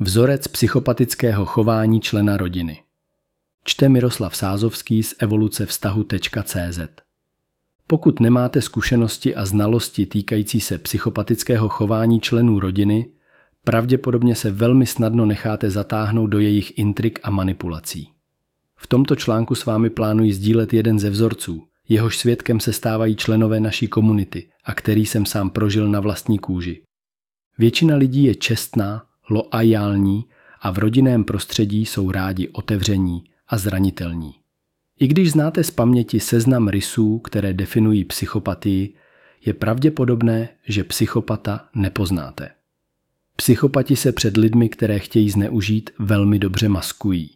Vzorec psychopatického chování člena rodiny. Čte Miroslav Sázovský z evoluce vztahu.cz. Pokud nemáte zkušenosti a znalosti týkající se psychopatického chování členů rodiny, pravděpodobně se velmi snadno necháte zatáhnout do jejich intrik a manipulací. V tomto článku s vámi plánuji sdílet jeden ze vzorců, jehož svědkem se stávají členové naší komunity a který jsem sám prožil na vlastní kůži. Většina lidí je čestná, loajální a v rodinném prostředí jsou rádi otevření a zranitelní. I když znáte z paměti seznam rysů, které definují psychopatii, je pravděpodobné, že psychopata nepoznáte. Psychopati se před lidmi, které chtějí zneužít, velmi dobře maskují.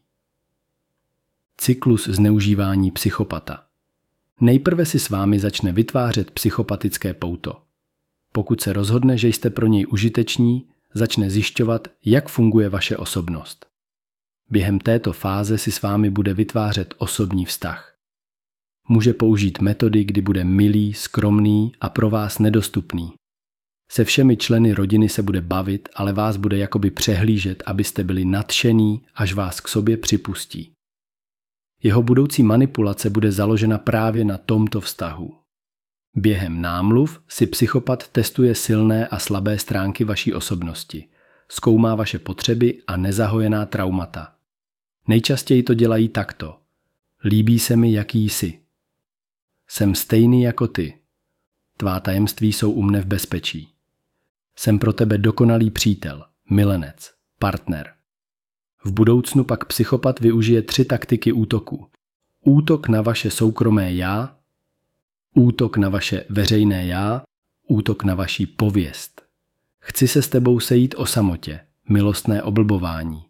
Cyklus zneužívání psychopata. Nejprve si s vámi začne vytvářet psychopatické pouto. Pokud se rozhodne, že jste pro něj užiteční, začne zjišťovat, jak funguje vaše osobnost. Během této fáze si s vámi bude vytvářet osobní vztah. Může použít metody, kdy bude milý, skromný a pro vás nedostupný. Se všemi členy rodiny se bude bavit, ale vás bude jakoby přehlížet, abyste byli nadšený, až vás k sobě připustí. Jeho budoucí manipulace bude založena právě na tomto vztahu. Během námluv si psychopat testuje silné a slabé stránky vaší osobnosti, zkoumá vaše potřeby a nezahojená traumata. Nejčastěji to dělají takto. Líbí se mi, jaký jsi. Jsem stejný jako ty. Tvá tajemství jsou u mne v bezpečí. Jsem pro tebe dokonalý přítel, milenec, partner. V budoucnu pak psychopat využije tři taktiky útoku. Útok na vaše soukromé já, útok na vaše veřejné já, útok na vaší pověst. Chci se s tebou sejít o samotě, milostné oblbování.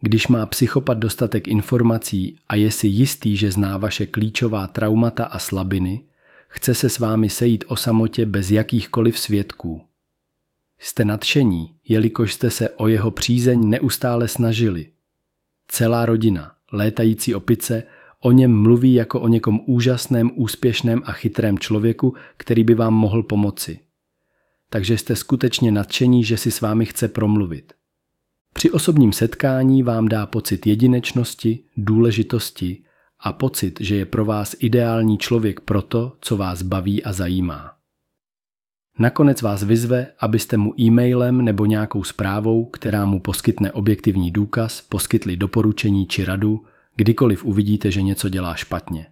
Když má psychopat dostatek informací a je si jistý, že zná vaše klíčová traumata a slabiny, chce se s vámi sejít o samotě bez jakýchkoliv svědků. Jste nadšení, jelikož jste se o jeho přízeň neustále snažili. Celá rodina, létající opice, o něm mluví jako o někom úžasném, úspěšném a chytrém člověku, který by vám mohl pomoci. Takže jste skutečně nadšení, že si s vámi chce promluvit. Při osobním setkání vám dá pocit jedinečnosti, důležitosti a pocit, že je pro vás ideální člověk pro to, co vás baví a zajímá. Nakonec vás vyzve, abyste mu e-mailem nebo nějakou zprávou, která mu poskytne objektivní důkaz, poskytli doporučení či radu, kdykoliv uvidíte, že něco dělá špatně.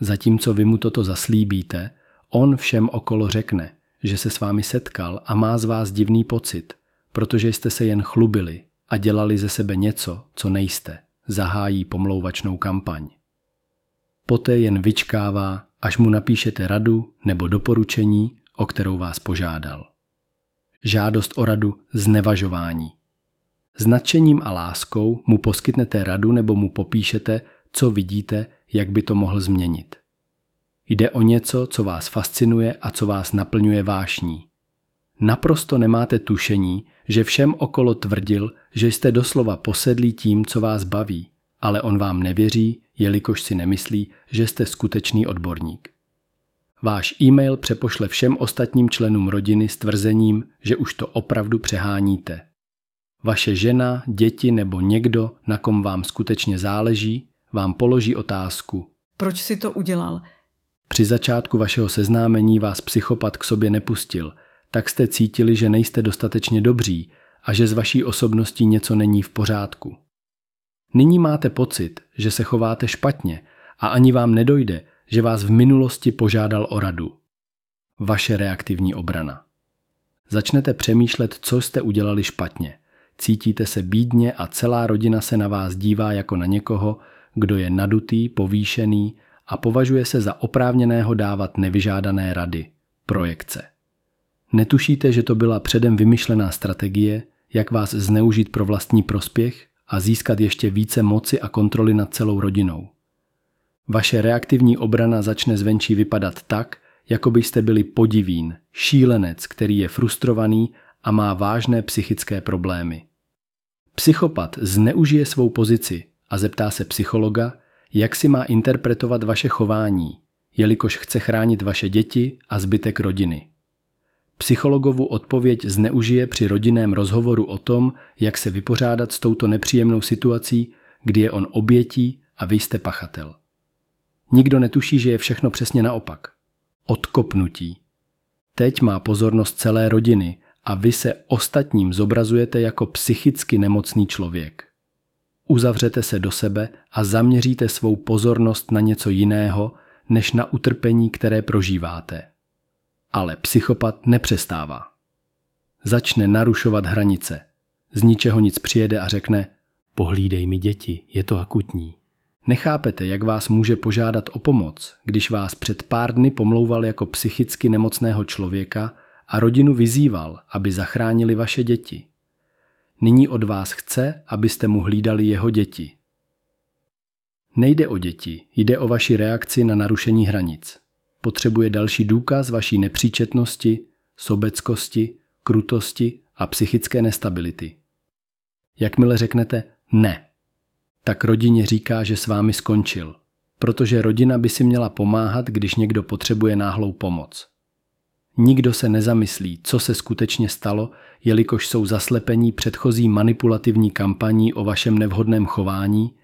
Zatímco vy mu toto zaslíbíte, on všem okolo řekne, že se s vámi setkal a má z vás divný pocit, protože jste se jen chlubili a dělali ze sebe něco, co nejste, zahájí pomlouvačnou kampaň. Poté jen vyčkává, až mu napíšete radu nebo doporučení, o kterou vás požádal. Žádost o radu znevažování. S nadšením a láskou mu poskytnete radu nebo mu popíšete, co vidíte, jak by to mohl změnit. Jde o něco, co vás fascinuje a co vás naplňuje vášní. Naprosto nemáte tušení, že všem okolo tvrdil, že jste doslova posedlí tím, co vás baví, ale on vám nevěří, jelikož si nemyslí, že jste skutečný odborník. Váš e-mail přepošle všem ostatním členům rodiny s tvrzením, že už to opravdu přeháníte. Vaše žena, děti nebo někdo, na kom vám skutečně záleží, vám položí otázku. Proč si to udělal? Při začátku vašeho seznámení vás psychopat k sobě nepustil, tak jste cítili, že nejste dostatečně dobří a že z vaší osobností něco není v pořádku. Nyní máte pocit, že se chováte špatně a ani vám nedojde, že vás v minulosti požádal o radu. Vaše reaktivní obrana. Začnete přemýšlet, co jste udělali špatně. Cítíte se bídně a celá rodina se na vás dívá jako na někoho, kdo je nadutý, povýšený a považuje se za oprávněného dávat nevyžádané rady, projekce. Netušíte, že to byla předem vymyšlená strategie, jak vás zneužít pro vlastní prospěch a získat ještě více moci a kontroly nad celou rodinou. Vaše reaktivní obrana začne zvenčí vypadat tak, jako byste byli podivín, šílenec, který je frustrovaný a má vážné psychické problémy. Psychopat zneužije svou pozici a zeptá se psychologa, jak si má interpretovat vaše chování, jelikož chce chránit vaše děti a zbytek rodiny. Psychologovu odpověď zneužije při rodinném rozhovoru o tom, jak se vypořádat s touto nepříjemnou situací, kdy je on obětí a vy jste pachatel. Nikdo netuší, že je všechno přesně naopak. Odkopnutí. Teď má pozornost celé rodiny a vy se ostatním zobrazujete jako psychicky nemocný člověk. Uzavřete se do sebe a zaměříte svou pozornost na něco jiného, než na utrpení, které prožíváte. Ale psychopat nepřestává. Začne narušovat hranice. Z ničeho nic přijede a řekne pohlídej mi děti, je to akutní. Nechápete, jak vás může požádat o pomoc, když vás před pár dny pomlouval jako psychicky nemocného člověka a rodinu vyzýval, aby zachránili vaše děti. Nyní od vás chce, abyste mu hlídali jeho děti. Nejde o děti, jde o vaši reakci na narušení hranic. Potřebuje další důkaz vaší nepříčetnosti, sobeckosti, krutosti a psychické nestability. Jakmile řeknete ne, tak rodině říká, že s vámi skončil, protože rodina by si měla pomáhat, když někdo potřebuje náhlou pomoc. Nikdo se nezamyslí, co se skutečně stalo, jelikož jsou zaslepení předchozí manipulativní kampaní o vašem nevhodném chování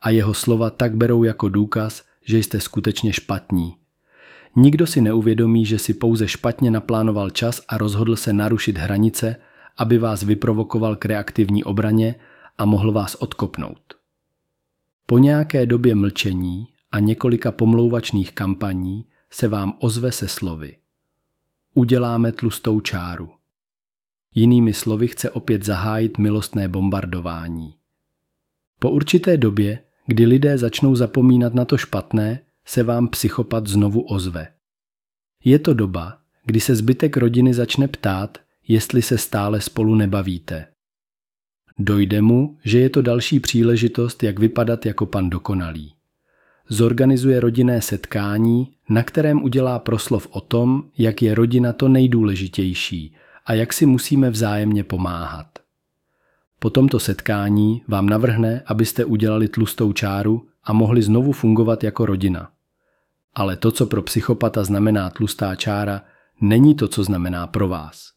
a jeho slova tak berou jako důkaz, že jste skutečně špatní. Nikdo si neuvědomí, že si pouze špatně naplánoval čas a rozhodl se narušit hranice, aby vás vyprovokoval k reaktivní obraně a mohl vás odkopnout. Po nějaké době mlčení a několika pomlouvačných kampaní se vám ozve se slovy. Uděláme tlustou čáru. Jinými slovy chce opět zahájit milostné bombardování. Po určité době, kdy lidé začnou zapomínat na to špatné, se vám psychopat znovu ozve. Je to doba, kdy se zbytek rodiny začne ptát, jestli se stále spolu nebavíte. Dojde mu, že je to další příležitost, jak vypadat jako pan dokonalý. Zorganizuje rodinné setkání, na kterém udělá proslov o tom, jak je rodina to nejdůležitější a jak si musíme vzájemně pomáhat. Po tomto setkání vám navrhne, abyste udělali tlustou čáru a mohli znovu fungovat jako rodina. Ale to, co pro psychopata znamená tlustá čára, není to, co znamená pro vás.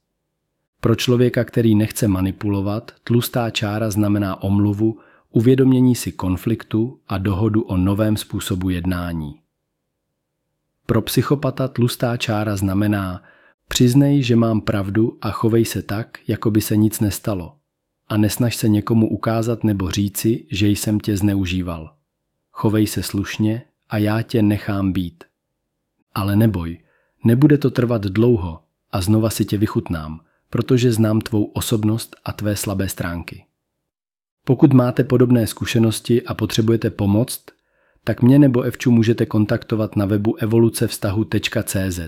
Pro člověka, který nechce manipulovat, tlustá čára znamená omluvu, uvědomění si konfliktu a dohodu o novém způsobu jednání. Pro psychopata tlustá čára znamená přiznej, že mám pravdu a chovej se tak, jako by se nic nestalo. A nesnaž se někomu ukázat nebo říci, že jsem tě zneužíval. Chovej se slušně a já tě nechám být. Ale neboj, nebude to trvat dlouho a znova si tě vychutnám – protože znám tvou osobnost a tvé slabé stránky. Pokud máte podobné zkušenosti a potřebujete pomoct, tak mě nebo Evču můžete kontaktovat na webu evolucevztahu.cz.